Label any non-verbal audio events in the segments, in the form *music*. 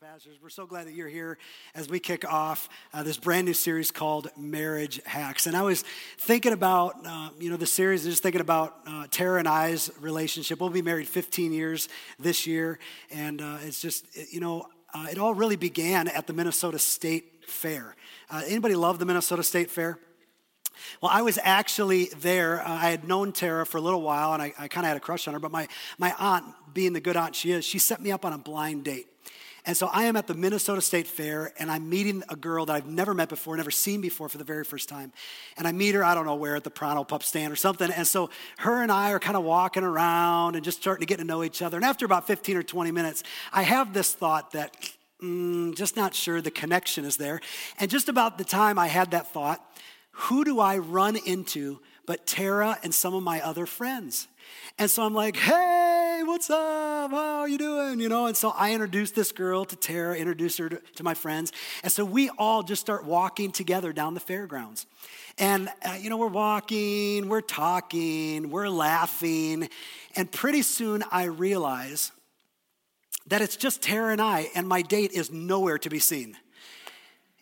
pastors. We're so glad that you're here as we kick off uh, this brand new series called Marriage Hacks. And I was thinking about, uh, you know, the series, just thinking about uh, Tara and I's relationship. We'll be married 15 years this year. And uh, it's just, you know, uh, it all really began at the Minnesota State Fair. Uh, anybody love the Minnesota State Fair? Well, I was actually there. Uh, I had known Tara for a little while, and I, I kind of had a crush on her. But my, my aunt, being the good aunt she is, she set me up on a blind date. And so I am at the Minnesota State Fair and I'm meeting a girl that I've never met before, never seen before for the very first time. And I meet her, I don't know where, at the Pronto Pup stand or something. And so her and I are kind of walking around and just starting to get to know each other. And after about 15 or 20 minutes, I have this thought that, mm, just not sure the connection is there. And just about the time I had that thought, who do I run into but Tara and some of my other friends? And so I'm like, hey, what's up? How are you doing? You know, and so I introduced this girl to Tara, introduced her to, to my friends. And so we all just start walking together down the fairgrounds. And, uh, you know, we're walking, we're talking, we're laughing. And pretty soon I realize that it's just Tara and I, and my date is nowhere to be seen.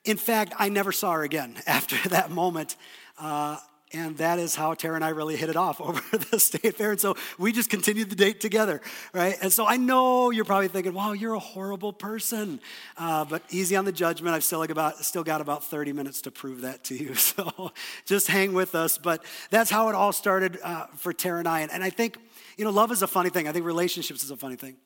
In fact, I never saw her again *laughs* after that moment. Uh, and that is how Tara and I really hit it off *laughs* over the state fair. And so we just continued the date together, right? And so I know you're probably thinking, wow, you're a horrible person. Uh, but easy on the judgment. I've still, like about, still got about 30 minutes to prove that to you. *laughs* So just hang with us. But that's how it all started uh, for Tara and I. And, and I think, you know, love is a funny thing. I think relationships is a funny thing.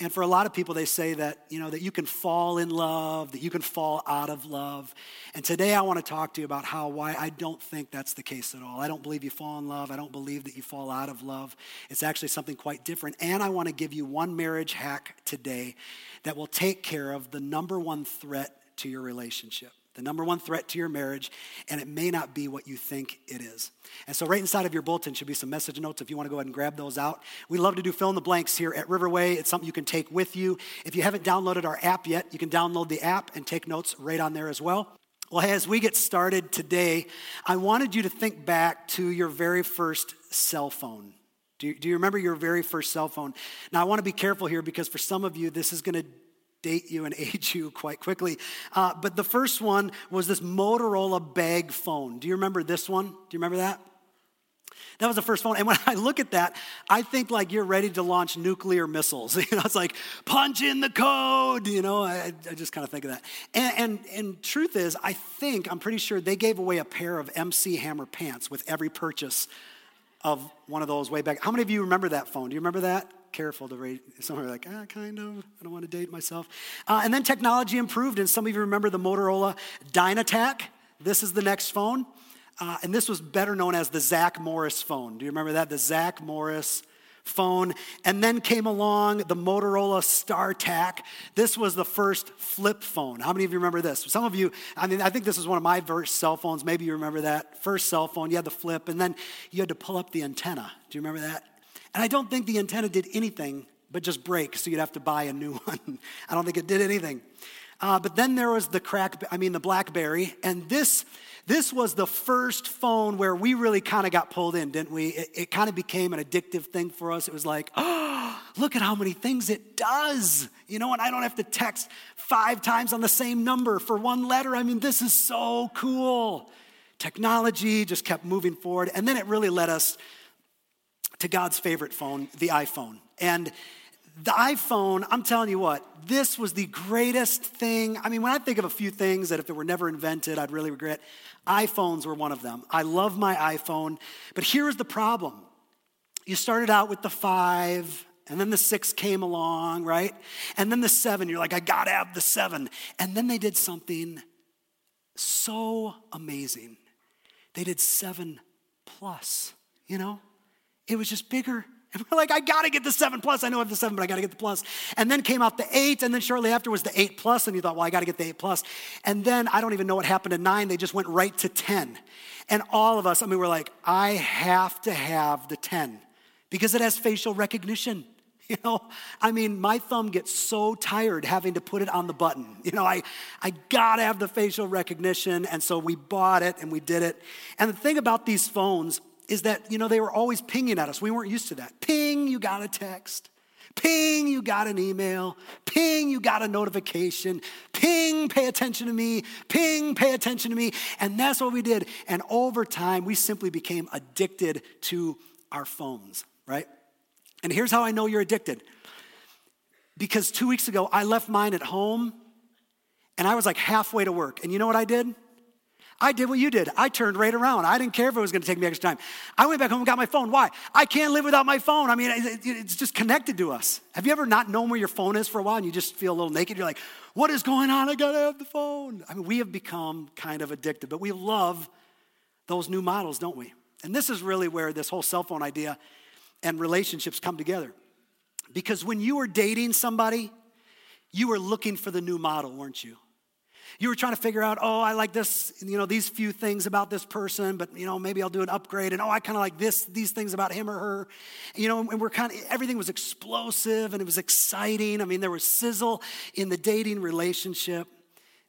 And for a lot of people, they say that, you know, that you can fall in love, that you can fall out of love. And today I want to talk to you about how, why I don't think that's the case at all. I don't believe you fall in love. I don't believe that you fall out of love. It's actually something quite different. And I want to give you one marriage hack today that will take care of the number one threat to your relationship the number one threat to your marriage, and it may not be what you think it is. And so, right inside of your bulletin should be some message notes if you want to go ahead and grab those out. We love to do fill in the blanks here at Riverway. It's something you can take with you. If you haven't downloaded our app yet, you can download the app and take notes right on there as well. Well, as we get started today, I wanted you to think back to your very first cell phone. Do you, do you remember your very first cell phone? Now, I want to be careful here because for some of you, this is going to date you and *laughs* age you quite quickly. Uh, but the first one was this Motorola bag phone. Do you remember this one? Do you remember that? That was the first phone. And when *laughs* I look at that, I think like you're ready to launch nuclear missiles. *laughs* You know, it's like punch in the code. You know, I, I just kind of think of that. And, and, and truth is, I think, I'm pretty sure they gave away a pair of MC Hammer pants with every purchase of one of those way back. How many of you remember that phone? Do you remember that? careful to rate. Some are like, ah, kind of. I don't want to date myself. Uh, and then technology improved, and some of you remember the Motorola Dynatac. This is the next phone. Uh, and this was better known as the Zach Morris phone. Do you remember that? The Zach Morris phone. And then came along the Motorola StarTAC. This was the first flip phone. How many of you remember this? Some of you, I mean, I think this was one of my first cell phones. Maybe you remember that. First cell phone, you had the flip, and then you had to pull up the antenna. Do you remember that? And I don't think the antenna did anything but just break, so you'd have to buy a new *laughs* one. I don't think it did anything. Uh, but then there was the crack, I mean, the Blackberry, and this this was the first phone where we really kind of got pulled in, didn't we? It, it kind of became an addictive thing for us. It was like, oh, *gasps* look at how many things it does, you know, and I don't have to text five times on the same number for one letter. I mean, this is so cool. Technology just kept moving forward, and then it really led us to God's favorite phone, the iPhone. And the iPhone, I'm telling you what, this was the greatest thing. I mean, when I think of a few things that if it were never invented, I'd really regret, iPhones were one of them. I love my iPhone, but here's the problem. You started out with the five, and then the six came along, right? And then the seven, you're like, I gotta have the seven. And then they did something so amazing. They did seven plus, you know? It was just bigger. And we're like, I gotta get the seven plus. I know I have the seven, but I gotta get the plus. And then came out the eight, and then shortly after was the eight plus, and you thought, well, I gotta get the eight plus. And then I don't even know what happened to nine. They just went right to 10. And all of us, I mean, we're like, I have to have the 10 because it has facial recognition. *laughs* You know, I mean, my thumb gets so tired having to put it on the button. *laughs* You know, I, I gotta have the facial recognition. And so we bought it and we did it. And the thing about these phones is that, you know, they were always pinging at us. We weren't used to that. Ping, you got a text. Ping, you got an email. Ping, you got a notification. Ping, pay attention to me. Ping, pay attention to me. And that's what we did. And over time, we simply became addicted to our phones, right? And here's how I know you're addicted. Because two weeks ago, I left mine at home and I was like halfway to work. And you know what I did? I did what you did. I turned right around. I didn't care if it was going to take me extra time. I went back home and got my phone. Why? I can't live without my phone. I mean, it's just connected to us. Have you ever not known where your phone is for a while and you just feel a little naked? You're like, what is going on? I got to have the phone. I mean, we have become kind of addicted, but we love those new models, don't we? And this is really where this whole cell phone idea and relationships come together. Because when you were dating somebody, you were looking for the new model, weren't you? You were trying to figure out, oh, I like this, you know, these few things about this person, but you know, maybe I'll do an upgrade. And oh, I kind of like this, these things about him or her. You know, and we're kind of everything was explosive and it was exciting. I mean, there was sizzle in the dating relationship.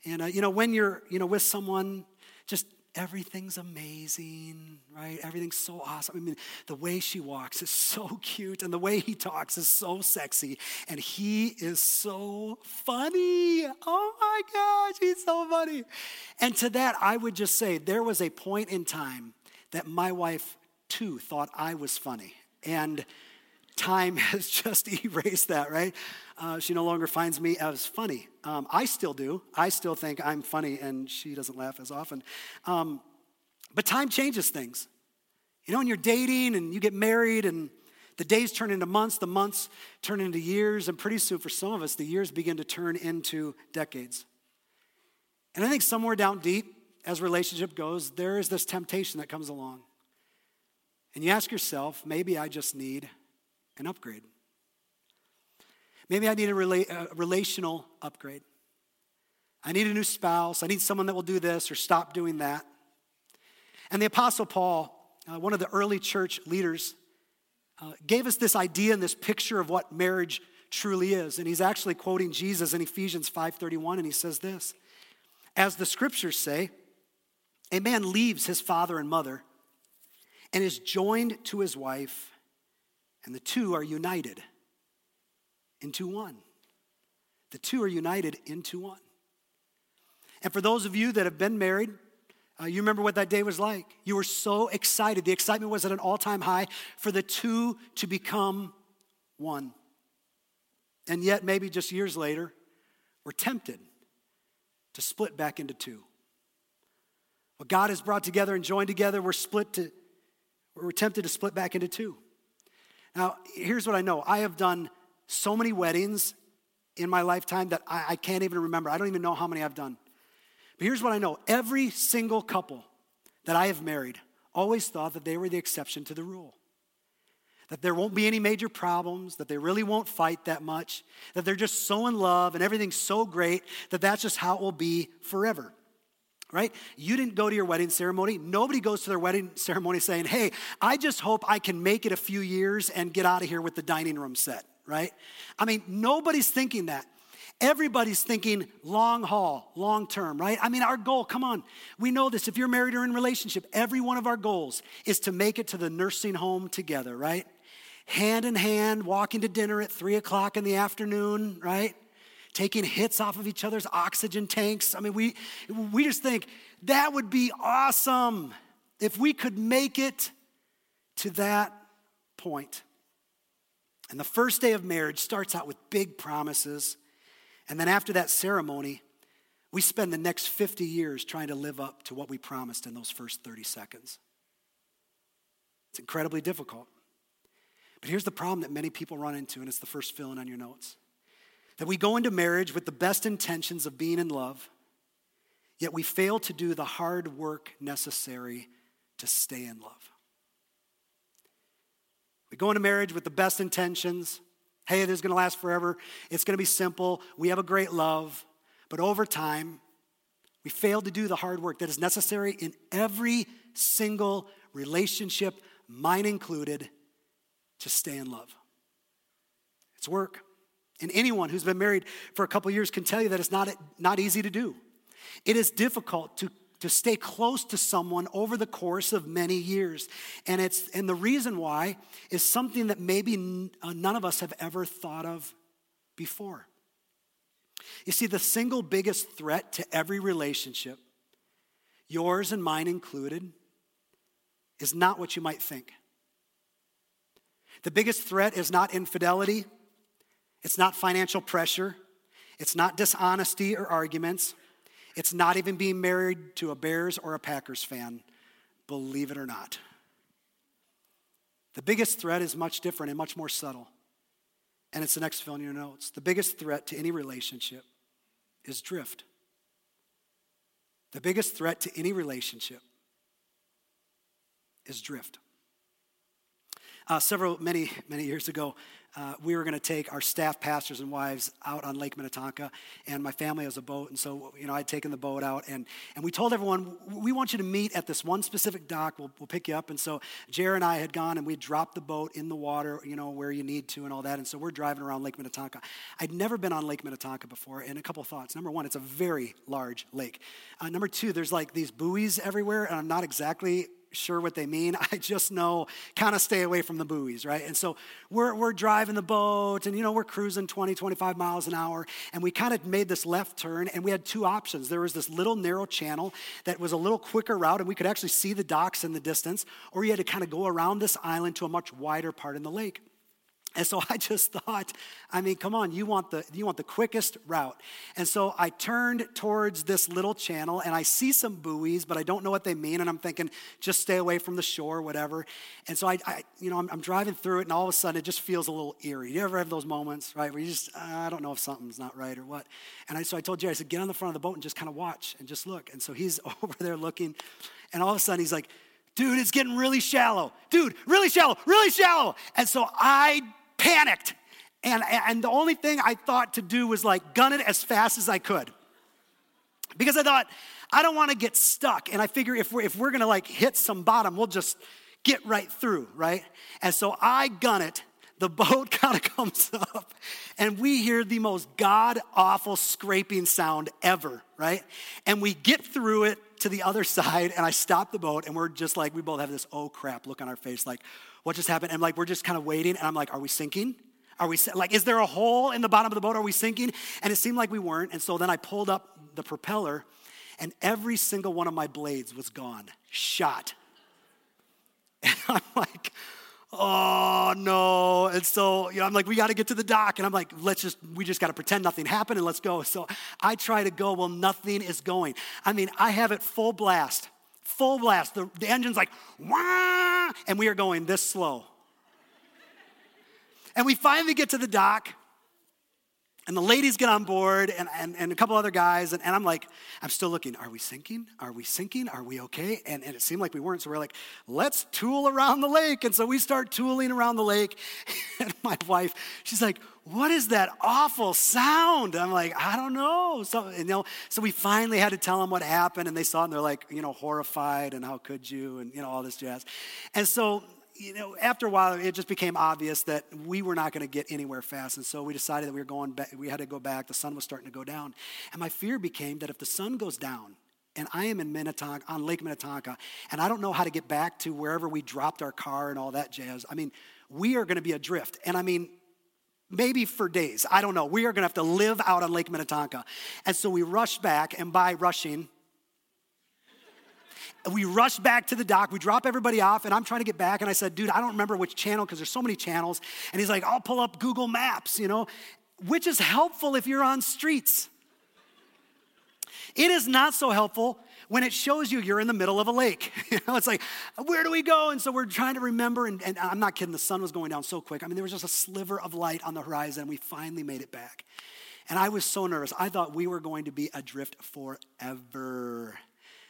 And uh, you know, when you're, you know, with someone, just everything's amazing, right? Everything's so awesome. I mean, the way she walks is so *laughs* cute, and the way he talks is so sexy, and he is so funny. Oh my gosh, he's so funny. And to that, I would just say there was a point in time that my wife too thought I was funny. And time *laughs* has just erased that, right? Uh, she no longer finds me as funny. Um, I still do. I still think I'm funny, and she doesn't laugh as often. Um, but time changes things. You know, when you're dating and you get married, and the days turn into months, the months turn into years, and pretty soon, for some of us, the years begin to turn into decades. And I think somewhere down deep, as relationship goes, there is this temptation that comes along. And you ask yourself, maybe I just need an upgrade. Maybe I need a, rela- a relational upgrade. I need a new spouse. I need someone that will do this or stop doing that. And the Apostle Paul, uh, one of the early church leaders, uh, gave us this idea and this picture of what marriage truly is. And he's actually quoting Jesus in Ephesians 5:31 and he says this: As the scriptures say, a man leaves his father and mother and is joined to his wife, and the two are united into one. The two are united into one. And for those of you that have been married, uh, you remember what that day was like. You were so excited. The excitement was at an all time high for the two to become one. And yet, maybe just years later, we're tempted to split back into two. What God has brought together and joined together, we're split to, we're tempted to split back into two. Now, here's what I know I have done so many weddings in my lifetime that I, I can't even remember. I don't even know how many I've done. But here's what I know every single couple that I have married always thought that they were the exception to the rule. That there won't be any major problems, that they really won't fight that much, that they're just so in love and everything's so great that that's just how it will be forever right? You didn't go to your wedding ceremony. Nobody goes to their wedding ceremony saying, hey, I just hope I can make it a few years and get out of here with the dining room set, right? I mean, nobody's thinking that. Everybody's thinking long haul, long term, right? I mean, our goal, come on, we know this. If you're married or in relationship, every one of our goals is to make it to the nursing home together, right? Hand in hand, walking to dinner at three o'clock in the afternoon, right? Taking hits off of each other's oxygen tanks. I mean, we, we just think that would be awesome if we could make it to that point. And the first day of marriage starts out with big promises. And then after that ceremony, we spend the next 50 years trying to live up to what we promised in those first 30 seconds. It's incredibly difficult. But here's the problem that many people run into, and it's the first fill in on your notes that we go into marriage with the best intentions of being in love, yet we fail to do the hard work necessary to stay in love. We go into marriage with the best intentions. Hey, this is going to last forever. It's going to be simple. We have a great love. But over time, we fail to do the hard work that is necessary in every single relationship, mine included, to stay in love. It's work. And anyone who's been married for a couple years can tell you that it's not, not easy to do. It is difficult to to stay close to someone over the course of many years. And, it's, and the reason why is something that maybe uh, none of us have ever thought of before. You see, the single biggest threat to every relationship, yours and mine included, is not what you might think. The biggest threat is not infidelity, it's not financial pressure, it's not dishonesty or arguments, it's not even being married to a Bears or a Packers fan, believe it or not. The biggest threat is much different and much more subtle. And it's the next fill in your notes. The biggest threat to any relationship is drift. The biggest threat to any relationship is drift. Uh, several, many, many years ago, uh, we were going to take our staff pastors and wives out on Lake Minnetonka, and my family has a boat, and so you know I'd taken the boat out, and and we told everyone we want you to meet at this one specific dock. We'll, we'll pick you up, and so Jer and I had gone, and we dropped the boat in the water, you know where you need to, and all that, and so we're driving around Lake Minnetonka. I'd never been on Lake Minnetonka before, and a couple thoughts. Number one, it's a very large lake. Uh, number two, there's like these buoys everywhere, and I'm not exactly sure what they mean. *laughs* I just know kind of stay away from the buoys, right? And so we're, we're driving the boat and, you know, we're cruising 20, 25 miles an hour. And we kind of made this left turn and we had two options. There was this little narrow channel that was a little quicker route and we could actually see the docks in the distance, or you had to kind of go around this island to a much wider part in the lake. And so *laughs* I just thought, I mean, come on, you want the you want the quickest route. And so I turned towards this little channel and I see some buoys, but I don't know what they mean. And I'm thinking, just stay away from the shore, whatever. And so I, I you know, I'm, I'm, driving through it, and all of a sudden it just feels a little eerie. You ever have those moments, right, where you just, uh, I don't know if something's not right or what. And I, so I told Jerry, I said, get on the front of the boat and just kind of watch and just look. And so he's *laughs* over there looking, and all of a sudden he's like, dude, it's getting really shallow. Dude, really shallow, really shallow. And so I panicked. And, and the only thing I thought to do was like gun it as fast as I could. Because I thought, I don't want to get stuck. And I figure if we're, if we're going to like hit some bottom, we'll just get right through, right? And so I gun it. The *laughs* boat kind of comes up, and we hear the most god awful scraping sound ever, right? And we get through it to the other *laughs* side, and I stop the boat, and we're just like, we both have this oh crap look on our face, like, what just happened? And like, we're just kind of waiting. And I'm like, are we sinking? Are we like, is there a hole in the bottom of the boat? Are we sinking? And it seemed like we weren't. And so then I pulled up the propeller, and every single one of my blades was gone, shot. *laughs* And I'm like, oh no. And so, you know, I'm like, we got to get to the dock. And I'm like, let's just, we just got to pretend nothing happened and let's go. So I try to go, well, nothing is going. I mean, I have it full blast full blast. The, the engine's like, wah, and we are going this slow. and we finally get to the dock, and the ladies get on board, and, and, and a couple other guys, and, and I'm like, I'm still looking, are we sinking? Are we sinking? Are we okay? And, and it seemed like we weren't, so we're like, let's tool around the lake. And so we start tooling around the lake, *laughs* and my wife, she's like, what is that awful sound? I'm like, I don't know. So, you know, so we finally had to tell them what happened, and they saw it, and they're like, you know, horrified, and how could you, and, you know, all this jazz. And so, you know, after a while, it just became obvious that we were not going to get anywhere fast. And so we decided that we were going back, we had to go back. The sun was starting to go down. And my fear became that if the sun goes down, and I am in Minnetonka, on Lake Minnetonka, and I don't know how to get back to wherever we dropped our car and all that jazz. I mean, we are going to be adrift. And I mean, maybe for days. I don't know. We are going to have to live out on Lake Minnetonka. And so we rushed back, and by rushing, we rush back to the dock. We drop everybody off, and I'm trying to get back. And I said, dude, I don't remember which channel because there's so many channels. And he's like, I'll pull up Google Maps, you know, which is helpful if you're on streets. It is not so helpful when it shows you you're in the middle of a lake. *laughs* you know, it's like, where do we go? And so we're trying to remember, and, and, I'm not kidding, the sun was going down so quick. I mean, there was just a sliver of light on the horizon, and we finally made it back. And I was so nervous. I thought we were going to be adrift forever.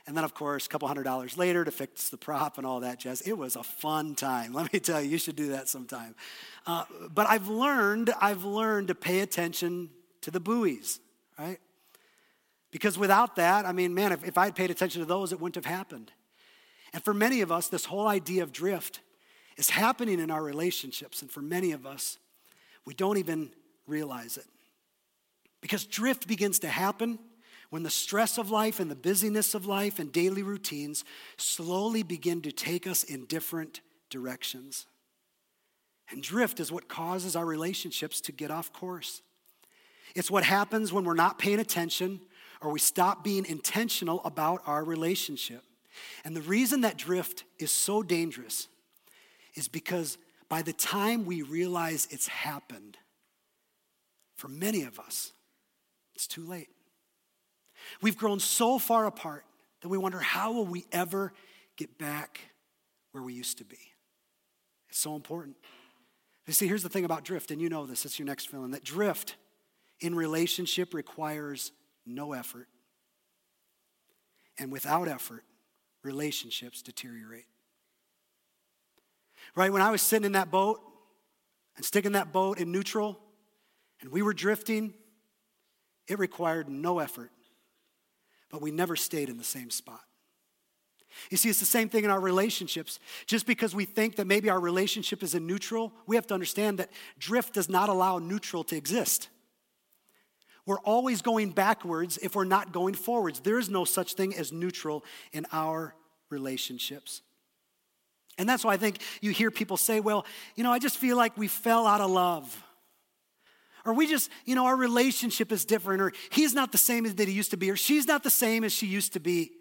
And then, of course, a couple hundred dollars later to fix the prop and all that jazz. It was a fun time. *laughs* Let me tell you, you should do that sometime. Uh, but I've learned, I've learned to pay attention to the buoys, right? Because without that, I mean, man, if, if I had paid attention to those, it wouldn't have happened. And for many of us, this whole idea of drift is happening in our relationships. And for many of us, we don't even realize it. Because drift begins to happen when the stress of life and the busyness of life and daily routines slowly begin to take us in different directions. And drift is what causes our relationships to get off course. It's what happens when we're not paying attention or we stop being intentional about our relationship. And the reason that drift is so dangerous is because by the time we realize it's happened, for many of us, it's too late. We've grown so far apart that we wonder how will we ever get back where we used to be? It's so important. You see, here's the thing about drift, and you know this, it's your next feeling that drift in relationship requires no effort. And without effort, relationships deteriorate. Right? When I was sitting in that boat and sticking that boat in neutral, and we were drifting, it required no effort, but we never stayed in the same spot. You see, it's the same thing in our relationships. Just because we think that maybe our relationship is in neutral, we have to understand that drift does not allow neutral to exist. We're always going backwards if we're not going forwards. There is no such thing as neutral in our relationships. And that's why I think you hear people say, well, you know, I just feel like we fell out of love. Or we just, you know, our relationship is different, or he's not the same as that he used to be, or she's not the same as she used to be.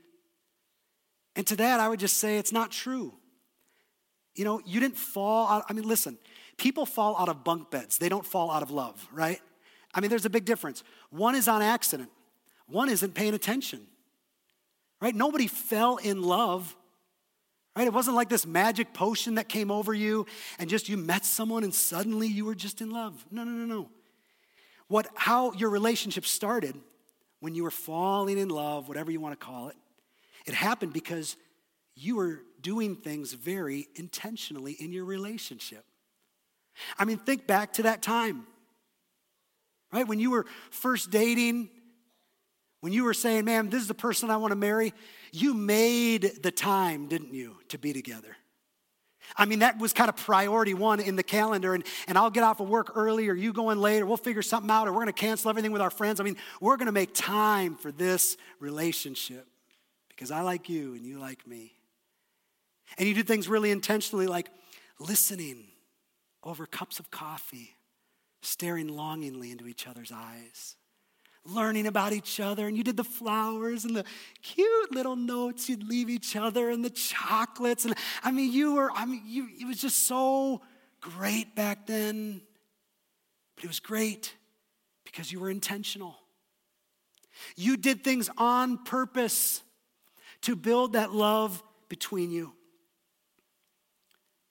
And to that, I would just say it's not true. You know, you didn't fall out. I mean, listen, people fall out of bunk beds, they don't fall out of love, right? I mean, there's a big difference. One is on accident, one isn't paying attention, right? Nobody fell in love Right? It wasn't like this magic potion that came over you and just you met someone and suddenly you were just in love. No, no, no, no. What how your relationship started when you were falling in love, whatever you want to call it, it happened because you were doing things very intentionally in your relationship. I mean, think back to that time. Right? When you were first dating, when you were saying, man, this is the person I want to marry, you made the time, didn't you, to be together? I mean, that was kind of priority one in the calendar. And, and I'll get off of work early, or you go in late, we'll figure something out, or we're going to cancel everything with our friends. I mean, we're going to make time for this relationship because I like you and you like me. And you do things really intentionally, like listening over cups of coffee, staring longingly into each other's eyes learning about each other, and you did the flowers and the cute little notes you'd leave each other and the chocolates. And I mean, you were, I mean, you, it was just so great back then. But it was great because you were intentional. You did things on purpose to build that love between you.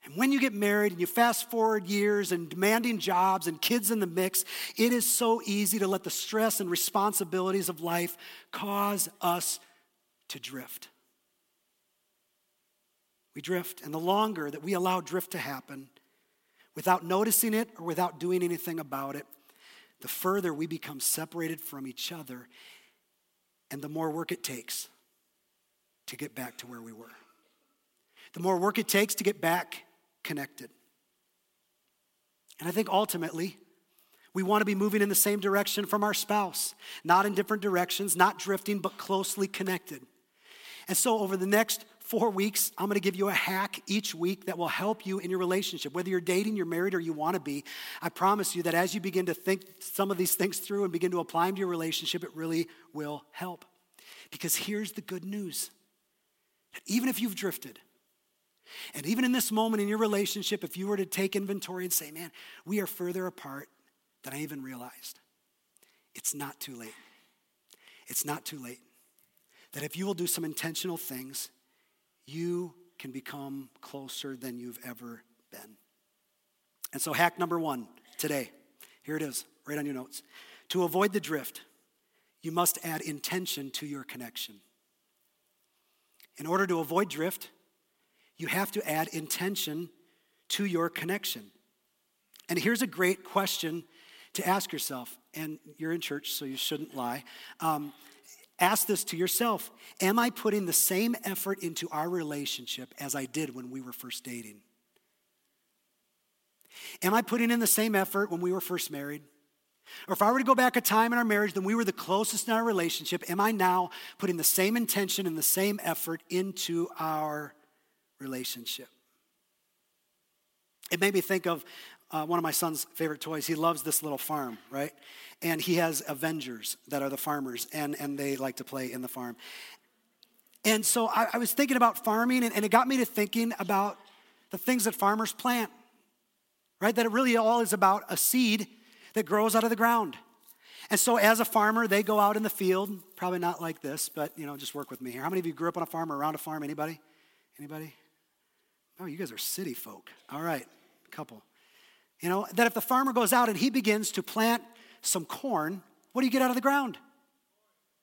And when you get married and you fast forward years and demanding jobs and kids in the mix, it is so easy to let the stress and responsibilities of life cause us to drift. We drift, and the longer that we allow drift to happen without noticing it or without doing anything about it, the further we become separated from each other and the more work it takes to get back to where we were. The more work it takes to get back connected. And I think ultimately, we want to be moving in the same direction from our spouse, not in different directions, not drifting, but closely connected. And so, over the next four weeks, I'm going to give you a hack each week that will help you in your relationship. Whether you're dating, you're married, or you want to be, I promise you that as you begin to think some of these things through and begin to apply them to your relationship, it really will help. Because here's the good news that even if you've drifted, and even in this moment in your relationship, if you were to take inventory and say, man, we are further apart than I even realized, it's not too late. It's not too late. That if you will do some intentional things, you can become closer than you've ever been. And so, hack number one today, here it is, right on your notes. To avoid the drift, you must add intention to your connection. In order to avoid drift, you have to add intention to your connection. And here's a great question to ask yourself, and you're in church, so you shouldn't lie. Um, ask this to yourself Am I putting the same effort into our relationship as I did when we were first dating? Am I putting in the same effort when we were first married? Or if I were to go back a time in our marriage when we were the closest in our relationship, am I now putting the same intention and the same effort into our relationship? It made me think of uh, one of my son's favorite toys. He loves this little farm, right? And he has Avengers that are the farmers, and, and they like to play in the farm. And so I, I was thinking about farming, and, and it got me to thinking about the things that farmers plant, right? That it really all is about a seed that grows out of the ground. And so as a farmer, they go out in the field, probably not like this, but you know, just work with me here. How many of you grew up on a farm or around a farm? Anybody? Anybody? Oh, you guys are city folk. All right, couple. You know, that if the farmer goes out and he begins to plant some corn, what do you get out of the ground?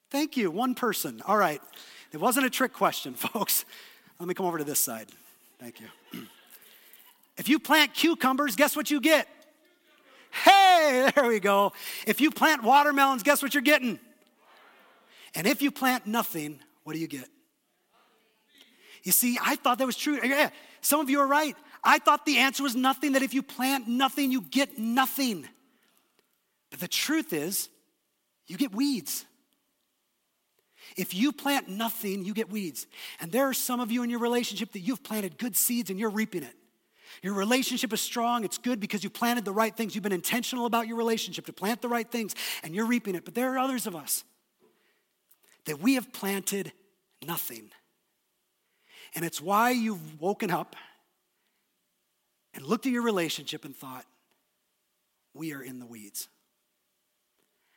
Thank you, one person. All right. It wasn't a trick question, *laughs* folks. Let me come over to this side. Thank you. *clears throat* If you plant cucumbers, guess what you get? Hey, there we go. If you plant watermelons, guess what you're getting? And if you plant nothing, what do you get? You see, I thought that was true. Yeah, some of you are right. I thought the answer was nothing, that if you plant nothing, you get nothing. But the truth is, you get weeds. If you plant nothing, you get weeds. And there are some of you in your relationship that you've planted good seeds and you're reaping it. Your relationship is strong. It's good because you planted the right things. You've been intentional about your relationship to plant the right things and you're reaping it. But there are others of us that we have planted nothing. And it's why you've woken up and looked at your relationship and thought, we are in the weeds.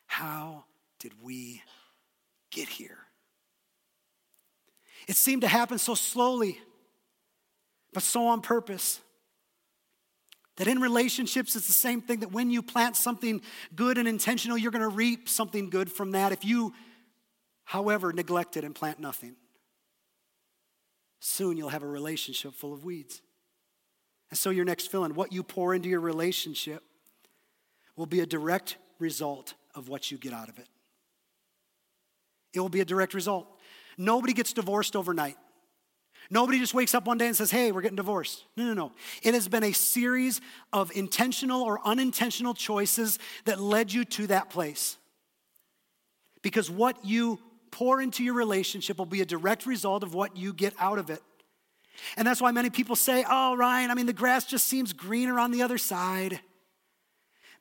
How did we get here? It seemed to happen so slowly, but so on purpose. That in relationships, it's the same thing that when you plant something good and intentional, you're going to reap something good from that. If you, however, neglect it and plant nothing, soon you'll have a relationship full of weeds. And so, your next fill in, what you pour into your relationship will be a direct result of what you get out of it. It will be a direct result. Nobody gets divorced overnight. Nobody just wakes up one day and says, hey, we're getting divorced. No, no, no. It has been a series of intentional or unintentional choices that led you to that place. Because what you pour into your relationship will be a direct result of what you get out of it. And that's why many people say, oh, Ryan, I mean, the grass just seems greener on the other side.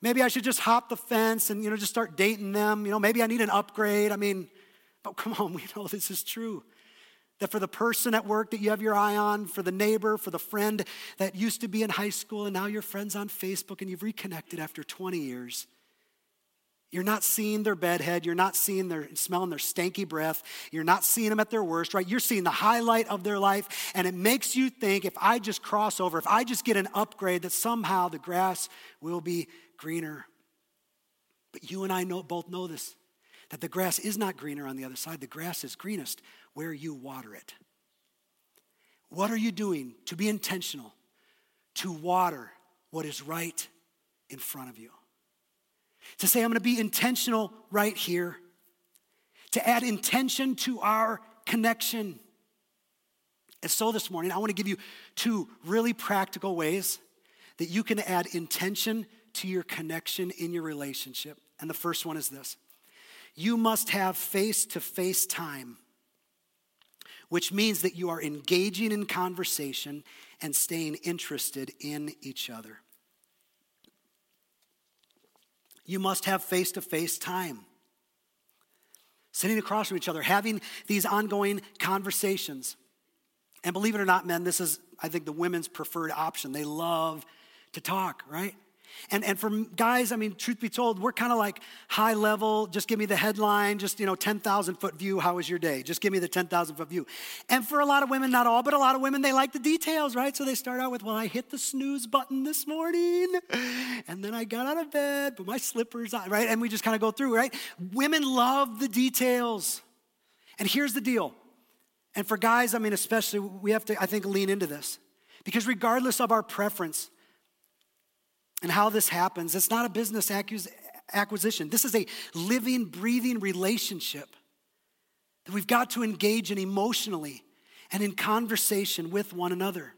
Maybe I should just hop the fence and, you know, just start dating them. You know, maybe I need an upgrade. I mean, but come on, *laughs* we know this is true. That for the person at work that you have your eye on, for the neighbor, for the friend that used to be in high school and now you're friends on Facebook and you've reconnected after 20 years, you're not seeing their bedhead. You're not seeing their smelling their stanky breath. You're not seeing them at their worst, right? You're seeing the highlight of their life, and it makes you think if I just cross over, if I just get an upgrade, that somehow the grass will be greener. But you and I know, both know this that the grass is not greener on the other side. The grass is greenest where you water it. What are you doing to be intentional to water what is right in front of you? To say, I'm going to be intentional right here, to add intention to our connection. And so this morning, I want to give you two really practical ways that you can add intention to your connection in your relationship. And the first one is this you must have face to face time, which means that you are engaging in conversation and staying interested in each other. You must have face to face time. Sitting across from each other, having these ongoing conversations. And believe it or not, men, this is, I think, the women's preferred option. They love to talk, right? And, and for guys, I mean, truth be told, we're kind of like high level, just give me the headline, just, you know, 10,000 foot view, how was your day? Just give me the 10,000 foot view. And for a lot of women, not all, but a lot of women, they like the details, right? So they start out with, well, I hit the snooze button this morning, *laughs* and then I got out of bed, but my slippers on, right? And we just kind of go through, right? Women love the details. And here's the deal. And for guys, I mean, especially, we have to, I think, lean into this. Because regardless of our preference, and how this happens. It's not a business acquisition, this is a living, breathing relationship that we've got to engage in emotionally and in conversation with one another.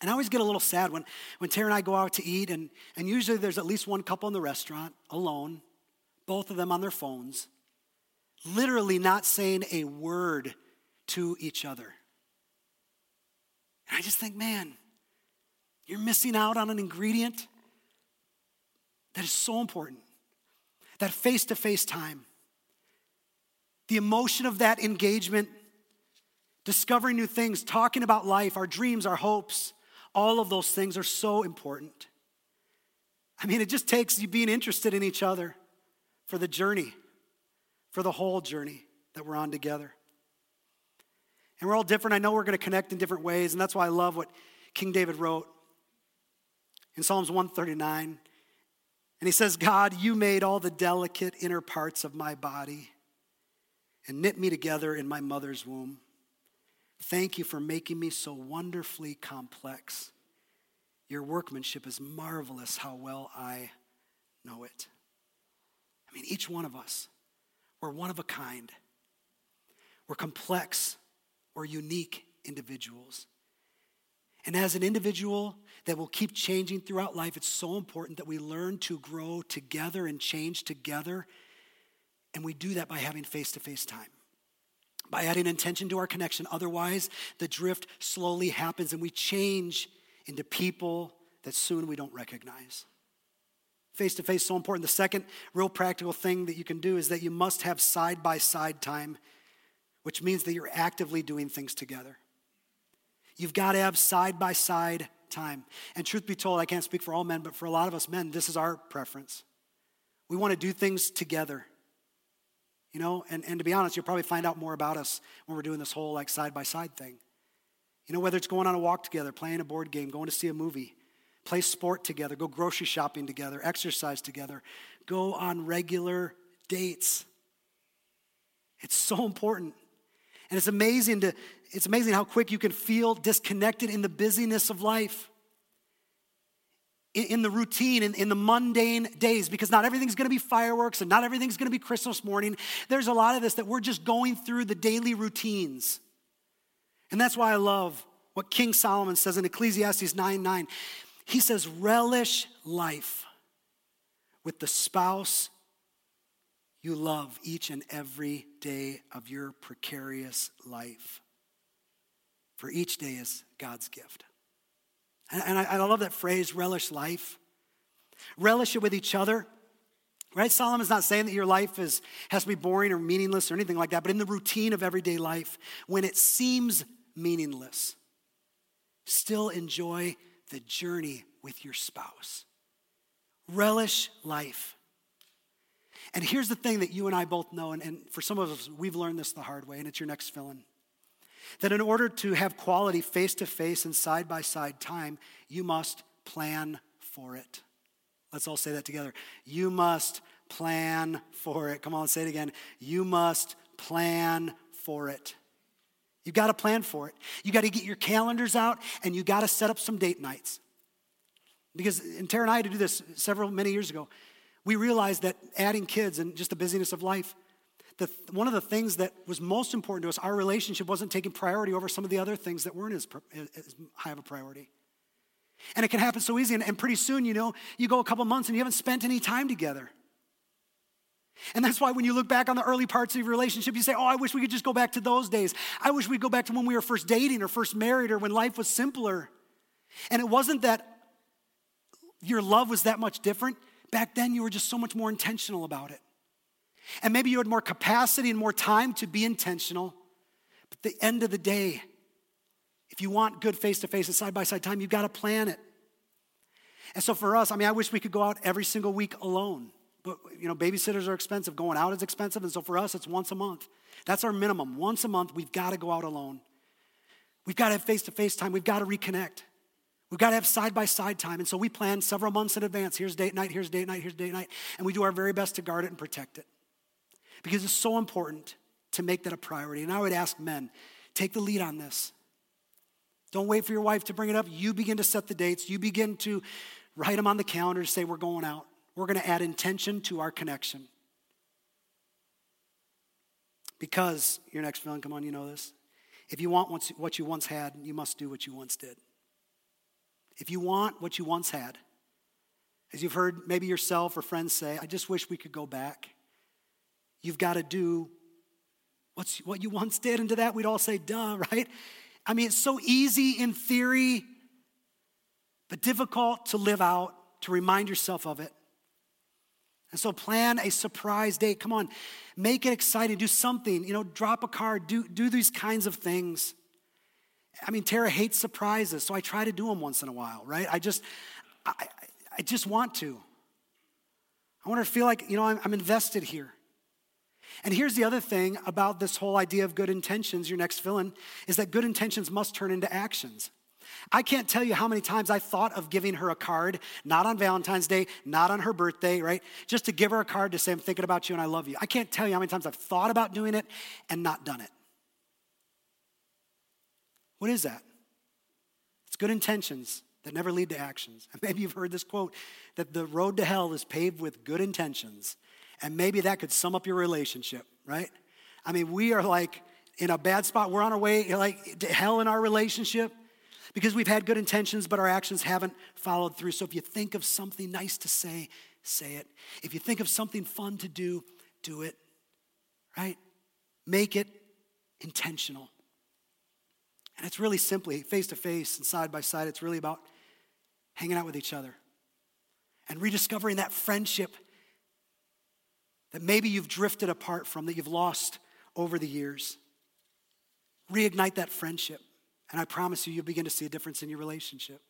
And I always get a little sad when, when Tara and I go out to eat, and, and usually there's at least one couple in the restaurant alone, both of them on their phones, literally not saying a word to each other. And I just think, man, you're missing out on an ingredient that is so important that face to face time. The emotion of that engagement, discovering new things, talking about life, our dreams, our hopes, all of those things are so important. I mean, it just takes you being interested in each other for the journey, for the whole journey that we're on together. And we're all different. I know we're going to connect in different ways, and that's why I love what King David wrote in Psalms 139. And he says, God, you made all the delicate inner parts of my body and knit me together in my mother's womb. Thank you for making me so wonderfully complex. Your workmanship is marvelous, how well I know it. I mean, each one of us, we're one of a kind. We're complex, we're unique individuals. And as an individual that will keep changing throughout life, it's so important that we learn to grow together and change together. And we do that by having face to face time, by adding intention to our connection. Otherwise, the drift slowly happens and we change into people that soon we don't recognize. Face to face so important. The second real practical thing that you can do is that you must have side by side time, which means that you're actively doing things together. You've got to have side by side time. And truth be told, I can't speak for all men, but for a lot of us men, this is our preference. We want to do things together. You know, and, and to be honest, you'll probably find out more about us when we're doing this whole like side by side thing. You know, whether it's going on a walk together, playing a board game, going to see a movie, play sport together, go grocery shopping together, exercise together, go on regular dates. It's so important. And it's amazing to it's amazing how quick you can feel disconnected in the busyness of life. In, in the routine, in, in the mundane days, because not everything's gonna be fireworks and not everything's gonna be Christmas morning. There's a lot of this that we're just going through the daily routines. And that's why I love what King Solomon says in Ecclesiastes 9 9. He says, relish life with the spouse you love each and every day of your precarious life. For each day is God's gift. And, I, love that phrase, relish life. Relish it with each other. Right? Solomon's not saying that your life is, has to be boring or meaningless or anything like that, but in the routine of everyday life, when it seems meaningless, still enjoy the journey with your spouse. Relish life. And here's the thing that you and I both know, and, and for some of us, we've learned this the hard way, and it's your next fill in. That in order to have quality face to face and side by side time, you must plan for it. Let's all say that together. You must plan for it. Come on, say it again. You must plan for it. You got to plan for it. You got to get your calendars out and you got to set up some date nights. Because, and Tara and I had to do this several, many years ago we realized that adding kids and just the busyness of life, the, one of the things that was most important to us, our relationship wasn't taking priority over some of the other things that weren't as, as high of a priority. And it can happen so easy, and, and pretty soon, you know, you go a couple months and you haven't spent any time together. And that's why when you look back on the early parts of your relationship, you say, Oh, I wish we could just go back to those days. I wish we'd go back to when we were first dating or first married or when life was simpler. And it wasn't that your love was that much different. Back then, you were just so much more intentional about it. And maybe you had more capacity and more time to be intentional. But the end of the day, if you want good face to face and side by side time, you've got to plan it. And so for us, I mean, I wish we could go out every single week alone. But, you know, babysitters are expensive. Going out is expensive. And so for us, it's once a month. That's our minimum. Once a month, we've got to go out alone. We've got to have face to face time. We've got to reconnect. We've got to have side by side time. And so we plan several months in advance. Here's date night, here's date night, here's date night. And we do our very best to guard it and protect it. Because it's so important to make that a priority. And I would ask men, take the lead on this. Don't wait for your wife to bring it up. You begin to set the dates. You begin to write them on the calendar to say, we're going out. We're going to add intention to our connection. Because, your next feeling, come on, you know this. If you want what you once had, you must do what you once did. if you want what you once had, as you've heard maybe yourself or friends say, I just wish we could go back. You've got to do what's, what you once did. And to that, we'd all say, duh, *laughs* right? I mean, it's so easy in theory, but difficult to live out, to remind yourself of it. And so plan a surprise date. Come on, make it exciting. Do something, you know, drop a card, do, do these kinds of things. I mean, Tara hates surprises, so I try to do them once in a while, right? I just, I, I just want to. I want her to feel like, you know, I'm, I'm invested here. And here's the other thing about this whole idea of good intentions, your next villain, is that good intentions must turn into actions. I can't tell you how many times I thought of giving her a card, not on Valentine's Day, not on her birthday, right? Just to give her a card to say, I'm thinking about you and I love you. I can't tell you how many times I've thought about doing it and not done it. What is that? It's good intentions that never lead to actions. And *laughs* maybe you've heard this quote that the road to hell is paved with good intentions. And maybe that could sum up your relationship, right? I mean, we are like in a bad spot. We're on our way like to hell in our relationship because we've had good intentions, but our actions haven't followed through. So if you think of something nice to say, say it. If you think of something fun to do, do it, right? Make it intentional. And it's really simply face to face and side by side, it's really about hanging out with each other and rediscovering that friendship that maybe you've drifted apart from, that you've lost over the years. Reignite that friendship, and I promise you, you'll begin to see a difference in your relationship.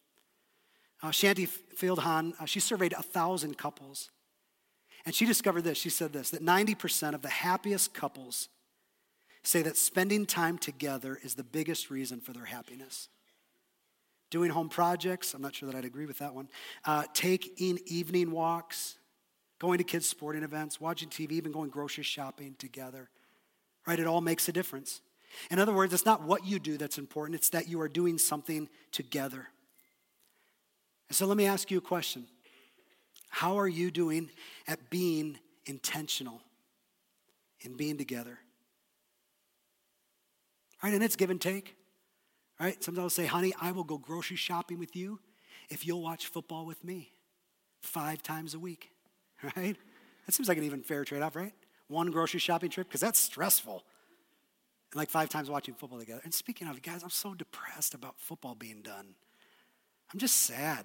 Uh, Shaunti Feldhahn, uh, she surveyed a thousand couples, and she discovered this. She said this that 90% of the happiest couples say that spending time together is the biggest reason for their happiness doing home projects. I'm not sure that I'd agree with that one. Uh, taking evening walks, going to kids' sporting events, watching TV, even going grocery shopping together. Right? It all makes a difference. In other words, it's not what you do that's important, it's that you are doing something together. And so let me ask you a question How are you doing at being intentional in being together? Right? And it's give and take. Right? Sometimes I'll say, honey, I will go grocery shopping with you if you'll watch football with me five times a week. *laughs* Right? That seems like an even fair trade off, right? One grocery shopping trip, because that's stressful. And like five times watching football together. And speaking of, guys, I'm so depressed about football being done. I'm just sad.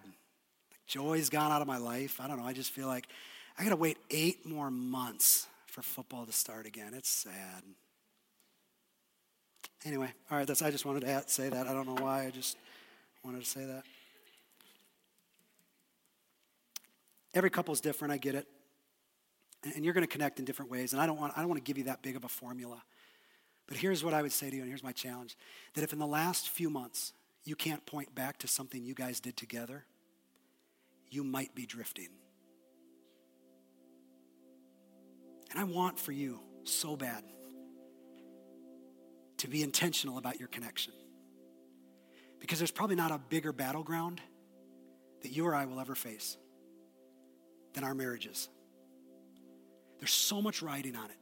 Like joy's gone out of my life. I don't know. I just feel like I got to wait eight more months for football to start again. It's sad. Anyway, all right, that's I just wanted to say that. I don't know why. I just wanted to say that. Every couple is different, I get it. And you're going to connect in different ways. And I don't want I don't want to give you that big of a formula. But here's what I would say to you, and here's my challenge. That if in the last few months you can't point back to something you guys did together, you might be drifting. And I want for you so bad to be intentional about your connection. Because there's probably not a bigger battleground that you or I will ever face than our marriages. There's so much riding on it.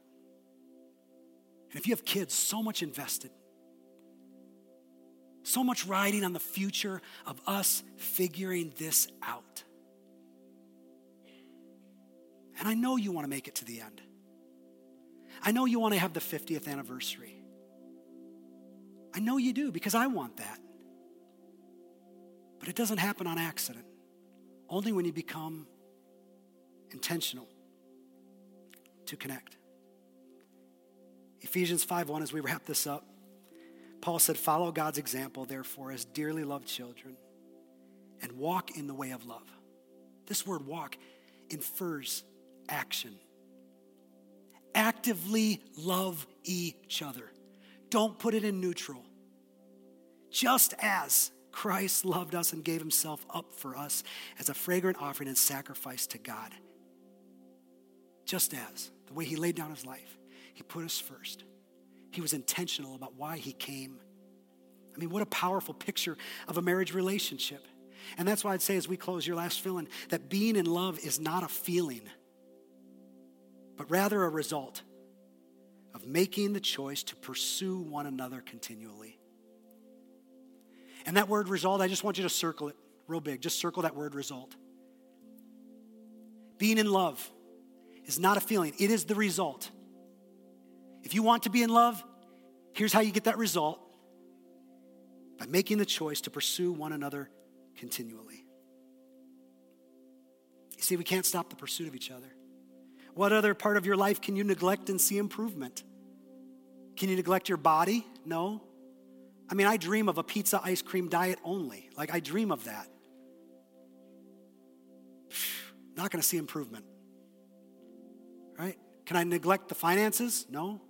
And if you have kids, so much invested. So much riding on the future of us figuring this out. And I know you want to make it to the end. I know you want to have the 50th anniversary. I know you do because I want that. But it doesn't happen on accident, only when you become intentional to connect. Ephesians 5:1 as we wrap this up. Paul said, "Follow God's example therefore as dearly loved children and walk in the way of love." This word walk infers action. Actively love each other. Don't put it in neutral. Just as Christ loved us and gave himself up for us as a fragrant offering and sacrifice to God. Just as the way he laid down his life, he put us first. He was intentional about why he came. I mean, what a powerful picture of a marriage relationship. And that's why I'd say, as we close your last feeling, that being in love is not a feeling, but rather a result of making the choice to pursue one another continually. And that word result, I just want you to circle it. real big. Just circle that word result. Being in love is not a feeling, it is the result. If you want to be in love, here's how you get that result by making the choice to pursue one another continually. You see, we can't stop the pursuit of each other. What other part of your life can you neglect and see improvement? Can you neglect your body? No. I mean, I dream of a pizza ice cream diet only. Like, I dream of that. Not to see improvement. Can I neglect the finances? No.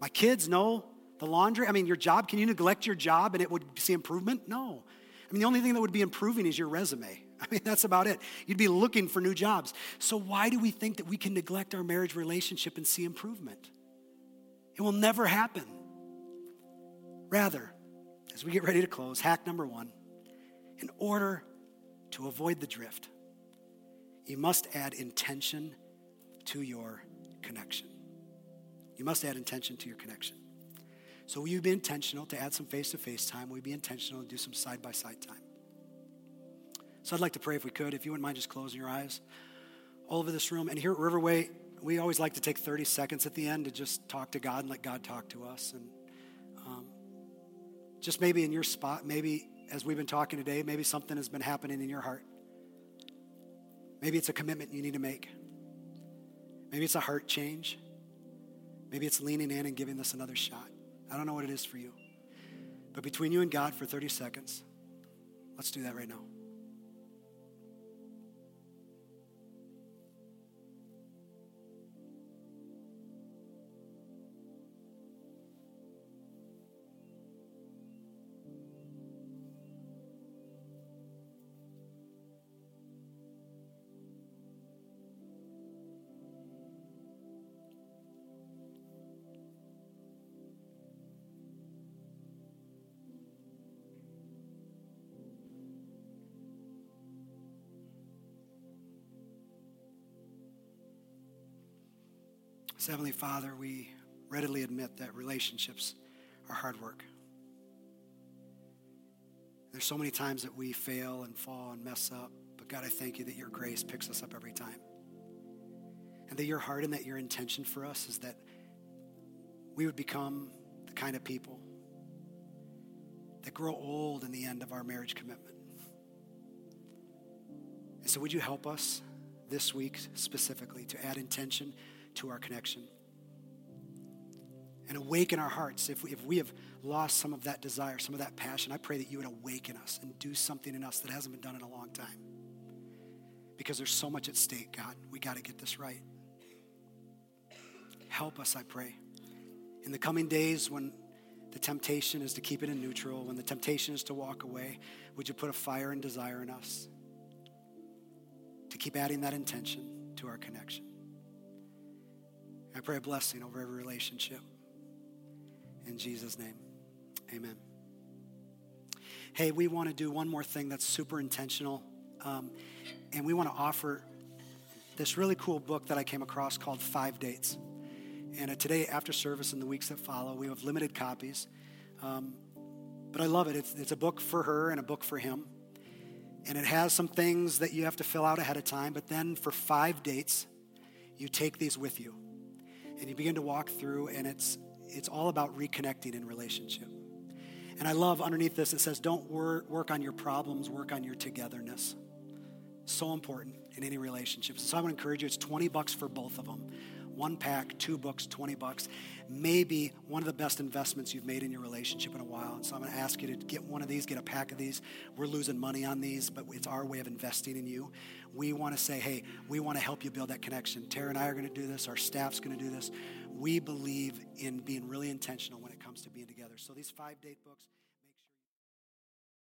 My kids? No. The laundry? I mean, your job? Can you neglect your job and it would see improvement? No. I mean, the only thing that would be improving is your resume. *laughs* I mean, that's about it. You'd be looking for new jobs. So, why do we think that we can neglect our marriage relationship and see improvement? It will never happen. Rather, as we get ready to close, hack number one in order to avoid the drift, you must add intention to your connection. You must add intention to your connection. So, will you be intentional to add some face to face time? Will you be intentional to do some side by side time? So, I'd like to pray if we could, if you wouldn't mind just closing your eyes all over this room. And here at Riverway, we always like to take 30 seconds at the end to just talk to God and let God talk to us. And um, just maybe in your spot, maybe as we've been talking today, maybe something has been happening in your heart. Maybe it's a commitment you need to make. Maybe it's a heart change. Maybe it's leaning in and giving this another shot. I don't know what it is for you. But between you and God for 30 seconds, let's do that right now. Heavenly Father, we readily admit that relationships are hard work. There's so many times that we fail and fall and mess up, but God, I thank you that your grace picks us up every time. And that your heart and that your intention for us is that we would become the kind of people that grow old in the end of our marriage commitment. And so, would you help us this week specifically to add intention to our connection. And awaken our hearts. If we, if we have lost some of that desire, some of that passion, I pray that you would awaken us and do something in us that hasn't been done in a long time. Because there's so much at stake, God. We got to get this right. Help us, I pray. In the coming days, when the temptation is to keep it in neutral, when the temptation is to walk away, would you put a fire and desire in us to keep adding that intention to our connection? I pray a blessing over every relationship. In Jesus' name, amen. Hey, we want to do one more thing that's super intentional. Um, and we want to offer this really cool book that I came across called Five Dates. And uh, today, after service and the weeks that follow, we have limited copies. Um, but I love it. It's, it's a book for her and a book for him. And it has some things that you have to fill out ahead of time. But then for five dates, you take these with you and you begin to walk through, and it's it's all about reconnecting in relationship. And I love underneath this it says, "Don't wor- work on your problems, work on your togetherness." So important in any relationship. So I would encourage you. It's twenty bucks for both of them. One pack, two books, 20 bucks. Maybe one of the best investments you've made in your relationship in a while. And so I'm going to ask you to get one of these, get a pack of these. We're losing money on these, but it's our way of investing in you. We want to say, hey, we want to help you build that connection. Tara and I are going to do this. Our staff's going to do this. We believe in being really intentional when it comes to being together. So these five date books.